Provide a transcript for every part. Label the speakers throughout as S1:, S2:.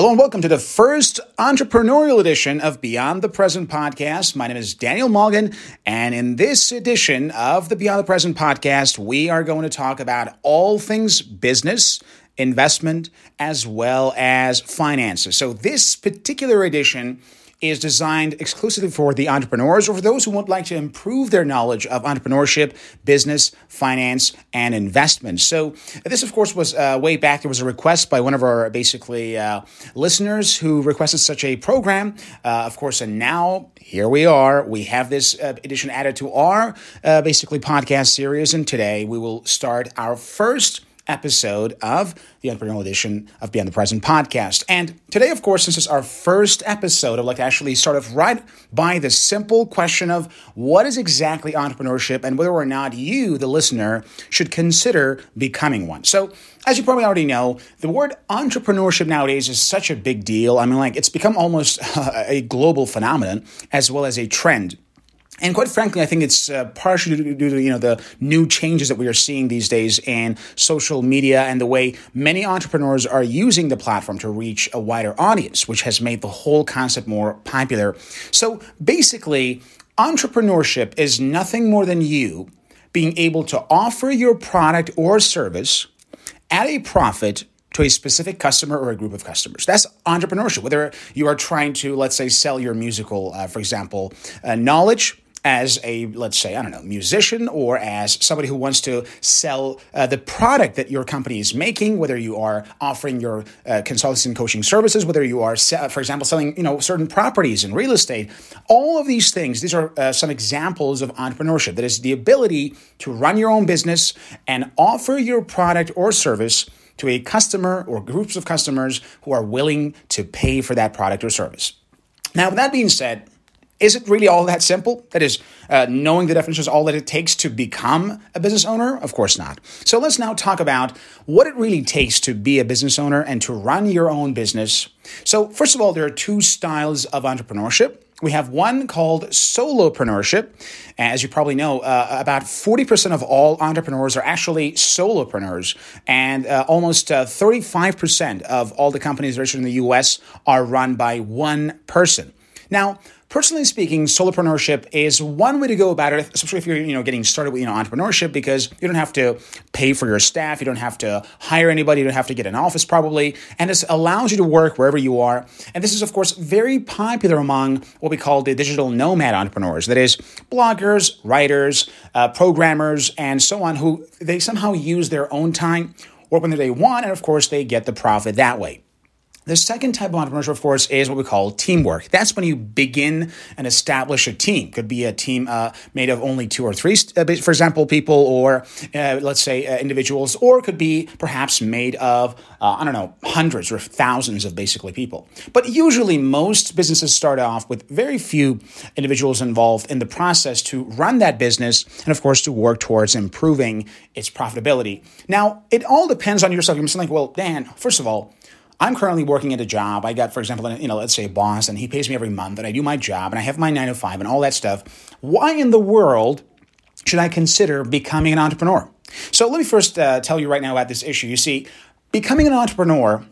S1: Hello and welcome to the first entrepreneurial edition of Beyond the Present podcast. My name is Daniel Mulligan, and in this edition of the Beyond the Present podcast, we are going to talk about all things business, investment, as well as finances. So, this particular edition is designed exclusively for the entrepreneurs or for those who would like to improve their knowledge of entrepreneurship, business, finance, and investment. So, this, of course, was uh, way back. There was a request by one of our basically uh, listeners who requested such a program. Uh, of course, and now here we are. We have this uh, edition added to our uh, basically podcast series, and today we will start our first episode of the Entrepreneurial Edition of Beyond the Present podcast. And today, of course, since it's our first episode, I'd like to actually start off right by the simple question of what is exactly entrepreneurship and whether or not you, the listener, should consider becoming one. So, as you probably already know, the word entrepreneurship nowadays is such a big deal. I mean, like, it's become almost a global phenomenon as well as a trend. And quite frankly, I think it's uh, partially due to you know the new changes that we are seeing these days in social media and the way many entrepreneurs are using the platform to reach a wider audience, which has made the whole concept more popular. So basically, entrepreneurship is nothing more than you being able to offer your product or service at a profit to a specific customer or a group of customers. That's entrepreneurship. Whether you are trying to, let's say, sell your musical, uh, for example, uh, knowledge as a let's say i don't know musician or as somebody who wants to sell uh, the product that your company is making whether you are offering your uh, consultancy and coaching services whether you are for example selling you know certain properties in real estate all of these things these are uh, some examples of entrepreneurship. That is the ability to run your own business and offer your product or service to a customer or groups of customers who are willing to pay for that product or service. Now with that being said is it really all that simple? That is, uh, knowing the definition is all that it takes to become a business owner? Of course not. So let's now talk about what it really takes to be a business owner and to run your own business. So, first of all, there are two styles of entrepreneurship. We have one called solopreneurship. As you probably know, uh, about 40% of all entrepreneurs are actually solopreneurs, and uh, almost uh, 35% of all the companies registered in the US are run by one person. Now, Personally speaking, solopreneurship is one way to go about it, especially if you're you know getting started with you know entrepreneurship, because you don't have to pay for your staff, you don't have to hire anybody, you don't have to get an office probably, and this allows you to work wherever you are. And this is of course very popular among what we call the digital nomad entrepreneurs, that is bloggers, writers, uh, programmers, and so on, who they somehow use their own time, work when they want, and of course they get the profit that way. The second type of entrepreneurship, of course, is what we call teamwork. That's when you begin and establish a team. Could be a team uh, made of only two or three, uh, for example, people, or uh, let's say uh, individuals, or could be perhaps made of, uh, I don't know, hundreds or thousands of basically people. But usually, most businesses start off with very few individuals involved in the process to run that business and, of course, to work towards improving its profitability. Now, it all depends on yourself. You're saying, like, well, Dan, first of all, I'm currently working at a job. I got, for example, you know, let's say a boss, and he pays me every month, and I do my job, and I have my nine to five, and all that stuff. Why in the world should I consider becoming an entrepreneur? So let me first uh, tell you right now about this issue. You see, becoming an entrepreneur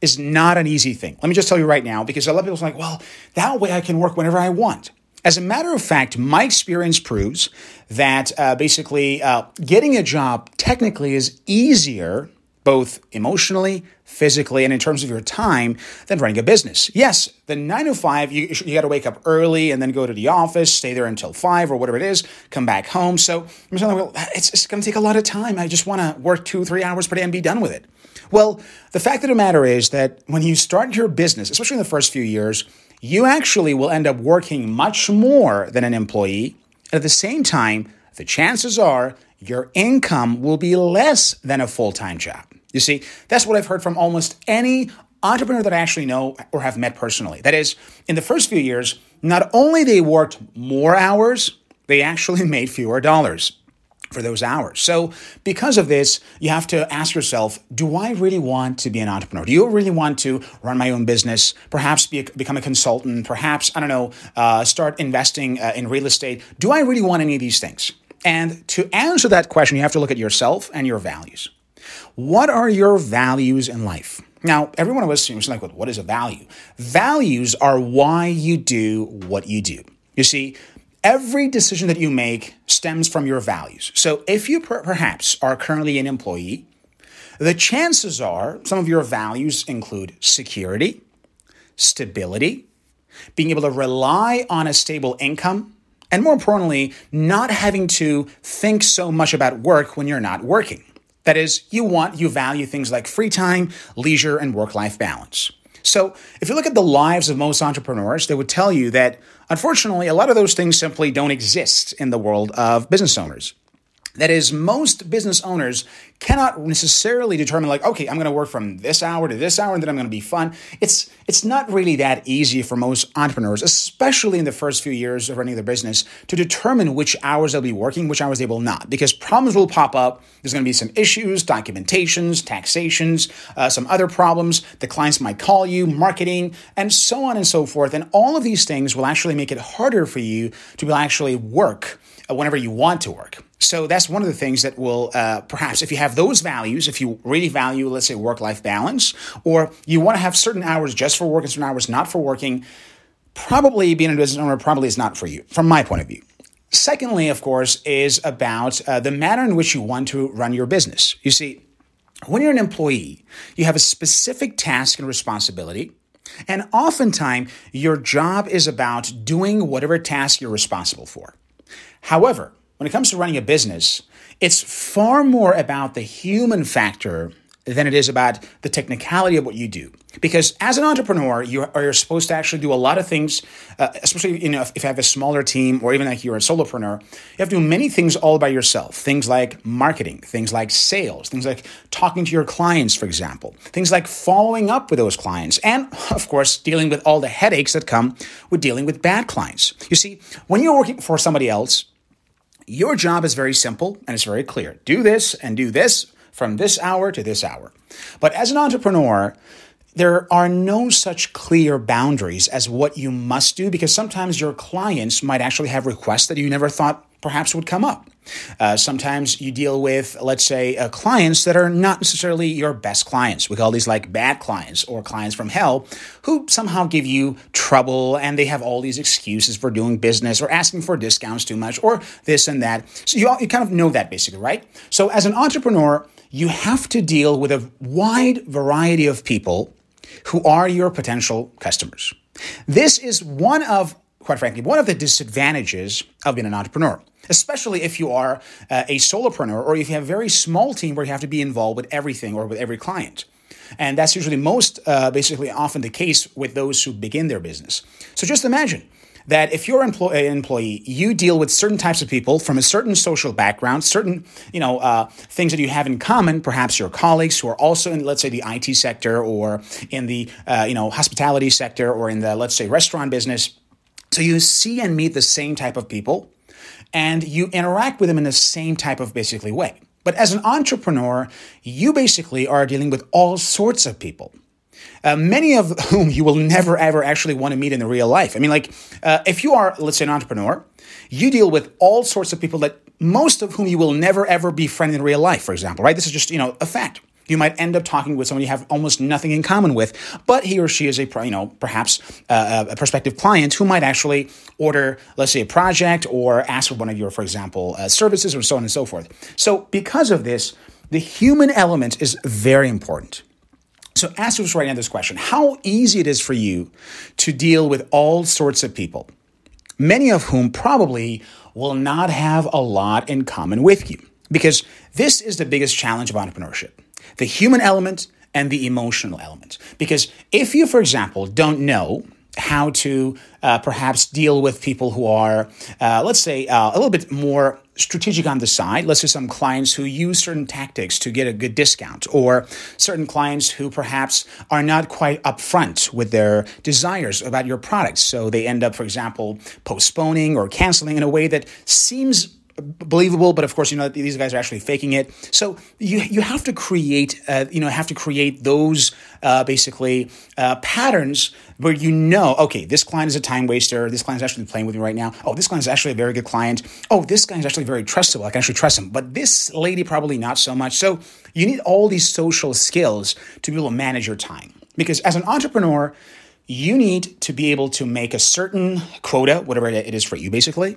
S1: is not an easy thing. Let me just tell you right now, because a lot of people are like, well, that way I can work whenever I want. As a matter of fact, my experience proves that uh, basically uh, getting a job technically is easier both emotionally, physically, and in terms of your time than running a business. Yes, the nine to five, you, you got to wake up early and then go to the office, stay there until five or whatever it is, come back home. So it's, it's going to take a lot of time. I just want to work two, three hours per day and be done with it. Well, the fact of the matter is that when you start your business, especially in the first few years, you actually will end up working much more than an employee. At the same time, the chances are your income will be less than a full time job. You see, that's what I've heard from almost any entrepreneur that I actually know or have met personally. That is, in the first few years, not only they worked more hours, they actually made fewer dollars for those hours. So, because of this, you have to ask yourself do I really want to be an entrepreneur? Do you really want to run my own business? Perhaps be a, become a consultant? Perhaps, I don't know, uh, start investing uh, in real estate? Do I really want any of these things? And to answer that question, you have to look at yourself and your values. What are your values in life? Now, every one of us seems like, what is a value? Values are why you do what you do. You see, every decision that you make stems from your values. So if you per- perhaps are currently an employee, the chances are some of your values include security, stability, being able to rely on a stable income, and more importantly, not having to think so much about work when you're not working. That is, you want, you value things like free time, leisure, and work life balance. So, if you look at the lives of most entrepreneurs, they would tell you that unfortunately, a lot of those things simply don't exist in the world of business owners. That is, most business owners cannot necessarily determine, like, okay, I'm going to work from this hour to this hour, and then I'm going to be fun. It's it's not really that easy for most entrepreneurs, especially in the first few years of running their business, to determine which hours they'll be working, which hours they will not, because problems will pop up. There's going to be some issues, documentations, taxations, uh, some other problems. The clients might call you, marketing, and so on and so forth. And all of these things will actually make it harder for you to actually work whenever you want to work. So that's one of the things that will uh, perhaps, if you have those values, if you really value, let's say, work life balance, or you want to have certain hours just for work and certain hours not for working, probably being a business owner probably is not for you, from my point of view. Secondly, of course, is about uh, the manner in which you want to run your business. You see, when you're an employee, you have a specific task and responsibility. And oftentimes, your job is about doing whatever task you're responsible for. However, when it comes to running a business, it's far more about the human factor than it is about the technicality of what you do. Because as an entrepreneur, you are supposed to actually do a lot of things, uh, especially you know, if, if you have a smaller team or even like you're a solopreneur, you have to do many things all by yourself. Things like marketing, things like sales, things like talking to your clients, for example, things like following up with those clients, and of course, dealing with all the headaches that come with dealing with bad clients. You see, when you're working for somebody else, your job is very simple and it's very clear. Do this and do this from this hour to this hour. But as an entrepreneur, there are no such clear boundaries as what you must do because sometimes your clients might actually have requests that you never thought perhaps would come up. Uh, sometimes you deal with, let's say, uh, clients that are not necessarily your best clients. We call these like bad clients or clients from hell who somehow give you trouble and they have all these excuses for doing business or asking for discounts too much or this and that. So you, all, you kind of know that basically, right? So as an entrepreneur, you have to deal with a wide variety of people who are your potential customers. This is one of, quite frankly, one of the disadvantages of being an entrepreneur especially if you are uh, a solopreneur or if you have a very small team where you have to be involved with everything or with every client. And that's usually most, uh, basically, often the case with those who begin their business. So just imagine that if you're an employee, you deal with certain types of people from a certain social background, certain you know uh, things that you have in common. Perhaps your colleagues who are also in, let's say, the IT sector or in the uh, you know hospitality sector or in the let's say restaurant business. So you see and meet the same type of people and you interact with them in the same type of basically way. But as an entrepreneur, you basically are dealing with all sorts of people. Uh, many of whom you will never ever actually want to meet in the real life. I mean, like, uh, if you are, let's say, an entrepreneur, you deal with all sorts of people that most of whom you will never ever be friend in real life, for example, right? This is just, you know, a fact. You might end up talking with someone you have almost nothing in common with, but he or she is a, you know, perhaps uh, a prospective client who might actually order, let's say, a project or ask for one of your, for example, uh, services or so on and so forth. So, because of this, the human element is very important. So, ask yourself right now this question How easy it is for you to deal with all sorts of people, many of whom probably will not have a lot in common with you? Because this is the biggest challenge of entrepreneurship the human element and the emotional element. Because if you, for example, don't know how to uh, perhaps deal with people who are, uh, let's say, uh, a little bit more strategic on the side. Let's say some clients who use certain tactics to get a good discount, or certain clients who perhaps are not quite upfront with their desires about your products. So they end up, for example, postponing or canceling in a way that seems believable, but of course, you know, these guys are actually faking it. So you, you have to create, uh, you know, have to create those uh, basically uh, patterns where you know, okay, this client is a time waster. This client is actually playing with me right now. Oh, this client is actually a very good client. Oh, this guy is actually very trustable. I can actually trust him. But this lady probably not so much. So you need all these social skills to be able to manage your time. Because as an entrepreneur, you need to be able to make a certain quota, whatever it is for you, basically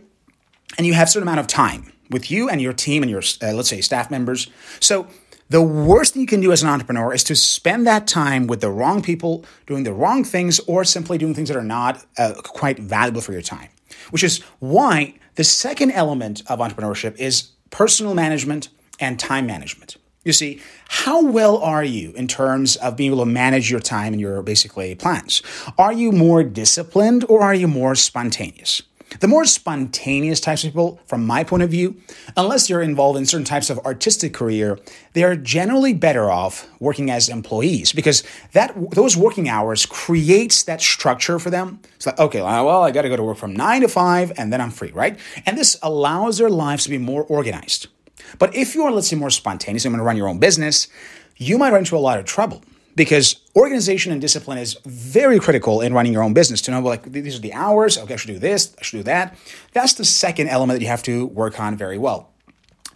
S1: and you have a certain amount of time with you and your team and your, uh, let's say, staff members. So the worst thing you can do as an entrepreneur is to spend that time with the wrong people, doing the wrong things, or simply doing things that are not uh, quite valuable for your time. Which is why the second element of entrepreneurship is personal management and time management. You see, how well are you in terms of being able to manage your time and your basically plans? Are you more disciplined or are you more spontaneous? The more spontaneous types of people, from my point of view, unless you're involved in certain types of artistic career, they are generally better off working as employees because that those working hours creates that structure for them. It's like, okay, well, I got to go to work from nine to five, and then I'm free, right? And this allows their lives to be more organized. But if you are, let's say, more spontaneous, and going to run your own business, you might run into a lot of trouble because organization and discipline is very critical in running your own business to know like these are the hours okay i should do this i should do that that's the second element that you have to work on very well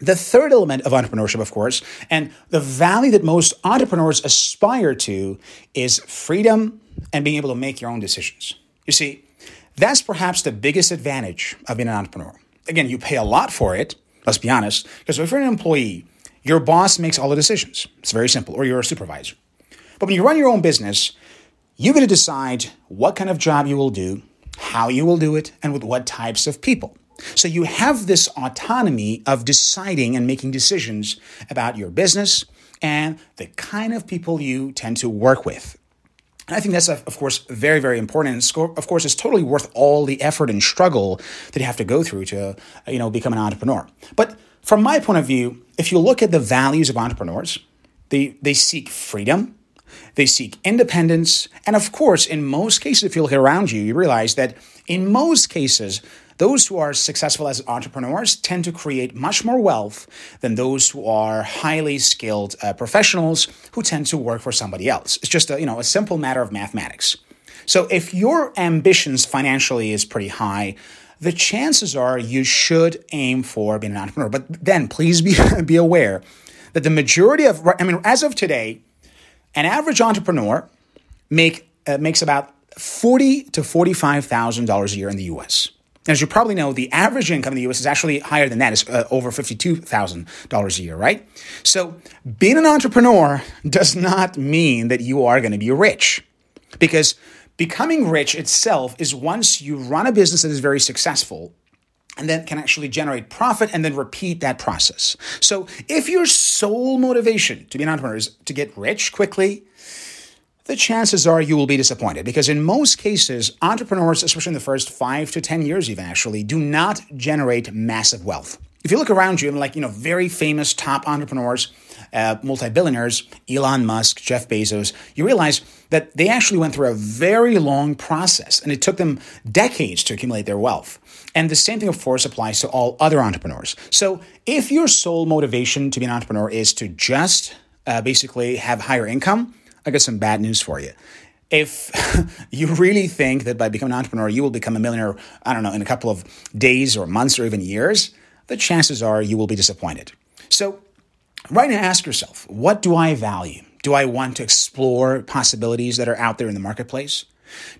S1: the third element of entrepreneurship, of course, and the value that most entrepreneurs aspire to is freedom and being able to make your own decisions. You see, that's perhaps the biggest advantage of being an entrepreneur. Again, you pay a lot for it, let's be honest, because if you're an employee, your boss makes all the decisions. It's very simple, or you're a supervisor. But when you run your own business, you're going to decide what kind of job you will do, how you will do it, and with what types of people. So you have this autonomy of deciding and making decisions about your business and the kind of people you tend to work with. And I think that's, of course, very, very important. And of course, it's totally worth all the effort and struggle that you have to go through to, you know, become an entrepreneur. But from my point of view, if you look at the values of entrepreneurs, they, they seek freedom, they seek independence. And of course, in most cases, if you look around you, you realize that in most cases, those who are successful as entrepreneurs tend to create much more wealth than those who are highly skilled uh, professionals who tend to work for somebody else. It's just a, you know, a simple matter of mathematics. So if your ambitions financially is pretty high, the chances are you should aim for being an entrepreneur. But then please be, be aware that the majority of, I mean, as of today, an average entrepreneur make, uh, makes about forty to forty-five thousand dollars a year in the U.S. As you probably know, the average income in the U.S. is actually higher than that. It's uh, over fifty-two thousand dollars a year, right? So, being an entrepreneur does not mean that you are going to be rich, because becoming rich itself is once you run a business that is very successful and then can actually generate profit and then repeat that process. So if your sole motivation to be an entrepreneur is to get rich quickly, the chances are you will be disappointed because in most cases, entrepreneurs, especially in the first five to 10 years, even actually, do not generate massive wealth. If you look around you, like, you know, very famous top entrepreneurs, uh, multi-billionaires, Elon Musk, Jeff Bezos, you realize that they actually went through a very long process and it took them decades to accumulate their wealth. And the same thing, of course, applies to all other entrepreneurs. So if your sole motivation to be an entrepreneur is to just uh, basically have higher income, I got some bad news for you. If you really think that by becoming an entrepreneur, you will become a millionaire, I don't know, in a couple of days or months or even years, the chances are you will be disappointed. So, right now, ask yourself what do I value? Do I want to explore possibilities that are out there in the marketplace?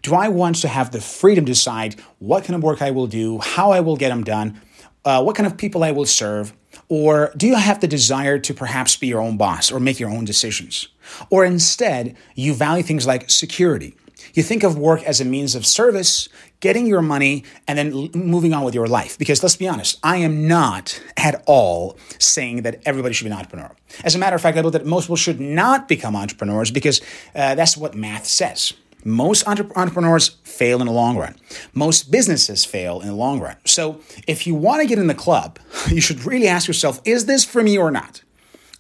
S1: Do I want to have the freedom to decide what kind of work I will do, how I will get them done, uh, what kind of people I will serve? Or do you have the desire to perhaps be your own boss or make your own decisions? Or instead, you value things like security. You think of work as a means of service, getting your money, and then moving on with your life. Because let's be honest, I am not at all saying that everybody should be an entrepreneur. As a matter of fact, I believe that most people should not become entrepreneurs because uh, that's what math says. Most entrepreneurs fail in the long run. Most businesses fail in the long run. So, if you want to get in the club, you should really ask yourself is this for me or not?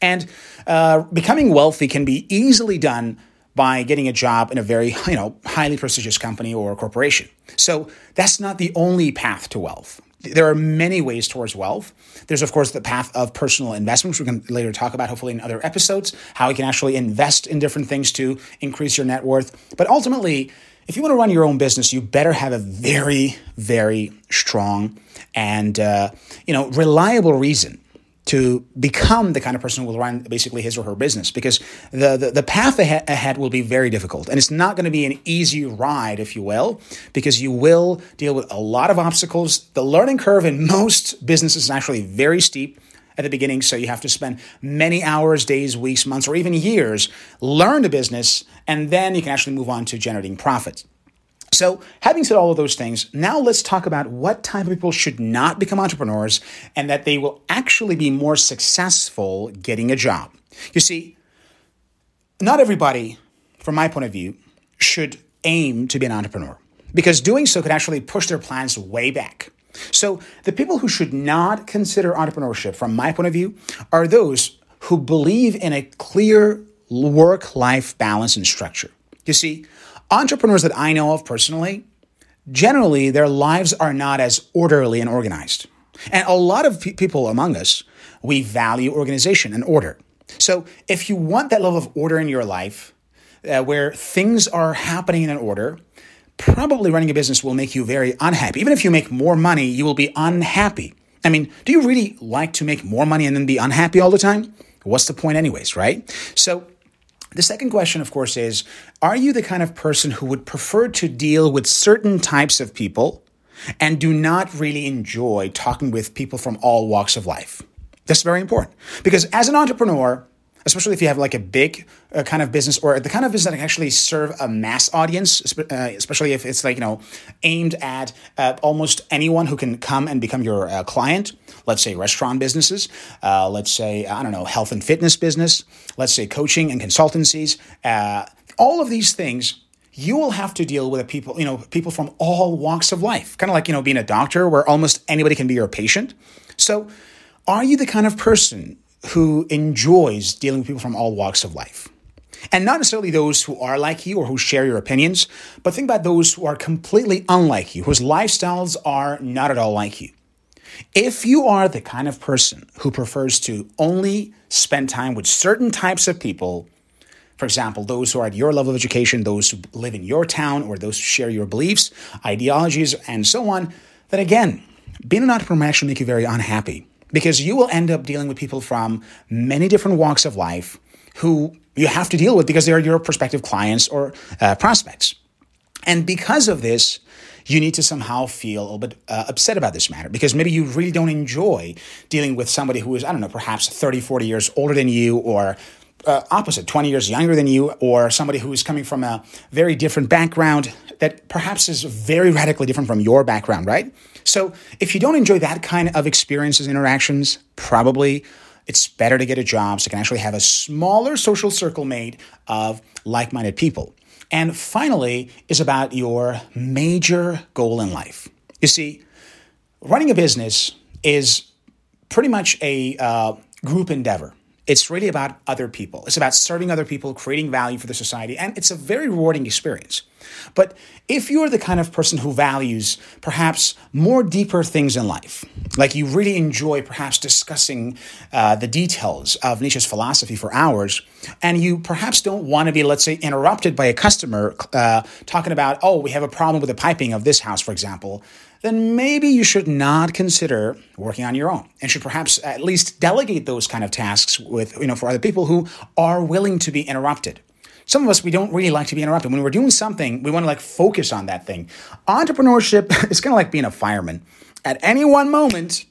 S1: And uh, becoming wealthy can be easily done by getting a job in a very you know highly prestigious company or corporation. So that's not the only path to wealth. There are many ways towards wealth. There's, of course, the path of personal investment, which we can later talk about, hopefully, in other episodes, how you can actually invest in different things to increase your net worth. But ultimately, if you want to run your own business, you better have a very, very strong and uh, you know reliable reason to become the kind of person who will run basically his or her business because the, the, the path ahead, ahead will be very difficult. And it's not going to be an easy ride if you will because you will deal with a lot of obstacles. The learning curve in most businesses is actually very steep at the beginning so you have to spend many hours days weeks months or even years learn the business and then you can actually move on to generating profits so, having said all of those things, now let's talk about what type of people should not become entrepreneurs and that they will actually be more successful getting a job. You see, not everybody, from my point of view, should aim to be an entrepreneur because doing so could actually push their plans way back. So, the people who should not consider entrepreneurship, from my point of view, are those who believe in a clear work life balance and structure. You see, Entrepreneurs that I know of personally, generally their lives are not as orderly and organized. And a lot of pe- people among us, we value organization and order. So if you want that level of order in your life, uh, where things are happening in order, probably running a business will make you very unhappy. Even if you make more money, you will be unhappy. I mean, do you really like to make more money and then be unhappy all the time? What's the point, anyways, right? So the second question, of course, is Are you the kind of person who would prefer to deal with certain types of people and do not really enjoy talking with people from all walks of life? That's very important because as an entrepreneur, especially if you have like a big uh, kind of business or the kind of business that can actually serve a mass audience, uh, especially if it's like, you know, aimed at uh, almost anyone who can come and become your uh, client. Let's say restaurant businesses, uh, let's say, I don't know, health and fitness business, let's say coaching and consultancies, uh, all of these things you will have to deal with people, you know, people from all walks of life. Kind of like, you know, being a doctor where almost anybody can be your patient. So, are you the kind of person who enjoys dealing with people from all walks of life. And not necessarily those who are like you or who share your opinions, but think about those who are completely unlike you, whose lifestyles are not at all like you. If you are the kind of person who prefers to only spend time with certain types of people, for example, those who are at your level of education, those who live in your town, or those who share your beliefs, ideologies, and so on, then again, being an entrepreneur actually make you very unhappy because you will end up dealing with people from many different walks of life who you have to deal with because they are your prospective clients or uh, prospects. And because of this, you need to somehow feel a little bit uh, upset about this matter because maybe you really don't enjoy dealing with somebody who is, I don't know, perhaps 30, 40 years older than you or uh, opposite, 20 years younger than you, or somebody who is coming from a very different background that perhaps is very radically different from your background, right? So if you don't enjoy that kind of experiences, interactions, probably it's better to get a job so you can actually have a smaller social circle made of like minded people. And finally, is about your major goal in life. You see, running a business is pretty much a uh, group endeavor. It's really about other people. It's about serving other people, creating value for the society, and it's a very rewarding experience. But if you're the kind of person who values perhaps more deeper things in life, like you really enjoy perhaps discussing uh, the details of Nietzsche's philosophy for hours, and you perhaps don't want to be, let's say, interrupted by a customer uh, talking about, oh, we have a problem with the piping of this house, for example, then maybe you should not consider working on your own and should perhaps at least delegate those kind of tasks with, you know, for other people who are willing to be interrupted. Some of us, we don't really like to be interrupted. When we're doing something, we want to like focus on that thing. Entrepreneurship is kind of like being a fireman. At any one moment,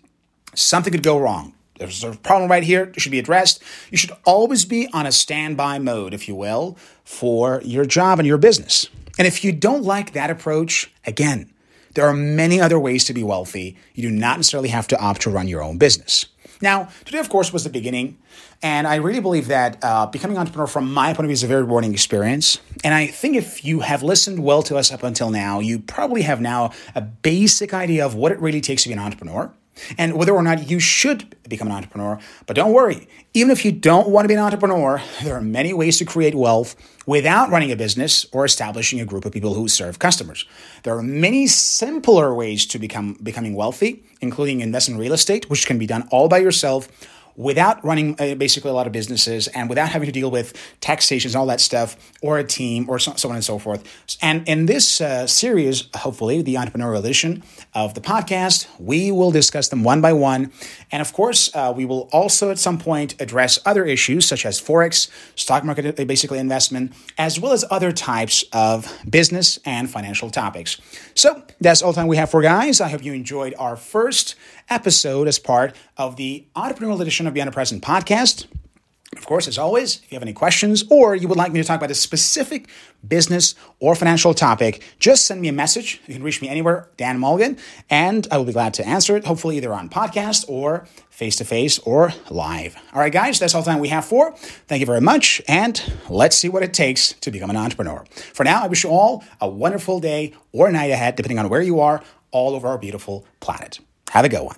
S1: something could go wrong. There's a problem right here, it should be addressed. You should always be on a standby mode, if you will, for your job and your business. And if you don't like that approach, again, there are many other ways to be wealthy. You do not necessarily have to opt to run your own business. Now, today, of course, was the beginning. And I really believe that uh, becoming an entrepreneur, from my point of view, is a very rewarding experience. And I think if you have listened well to us up until now, you probably have now a basic idea of what it really takes to be an entrepreneur. And whether or not you should become an entrepreneur. But don't worry, even if you don't want to be an entrepreneur, there are many ways to create wealth without running a business or establishing a group of people who serve customers. There are many simpler ways to become becoming wealthy, including investment in real estate, which can be done all by yourself without running uh, basically a lot of businesses and without having to deal with taxations and all that stuff or a team or so, so on and so forth. And in this uh, series, hopefully, the entrepreneurial edition of the podcast, we will discuss them one by one. And of course, uh, we will also at some point address other issues such as Forex, stock market, uh, basically investment, as well as other types of business and financial topics. So that's all the time we have for guys. I hope you enjoyed our first episode as part of the entrepreneurial edition of Beyond the Present podcast. Of course, as always, if you have any questions or you would like me to talk about a specific business or financial topic, just send me a message. You can reach me anywhere, Dan Mulligan, and I will be glad to answer it, hopefully either on podcast or face to face or live. All right, guys, that's all the time we have for. Thank you very much, and let's see what it takes to become an entrepreneur. For now, I wish you all a wonderful day or night ahead, depending on where you are all over our beautiful planet. Have a good one.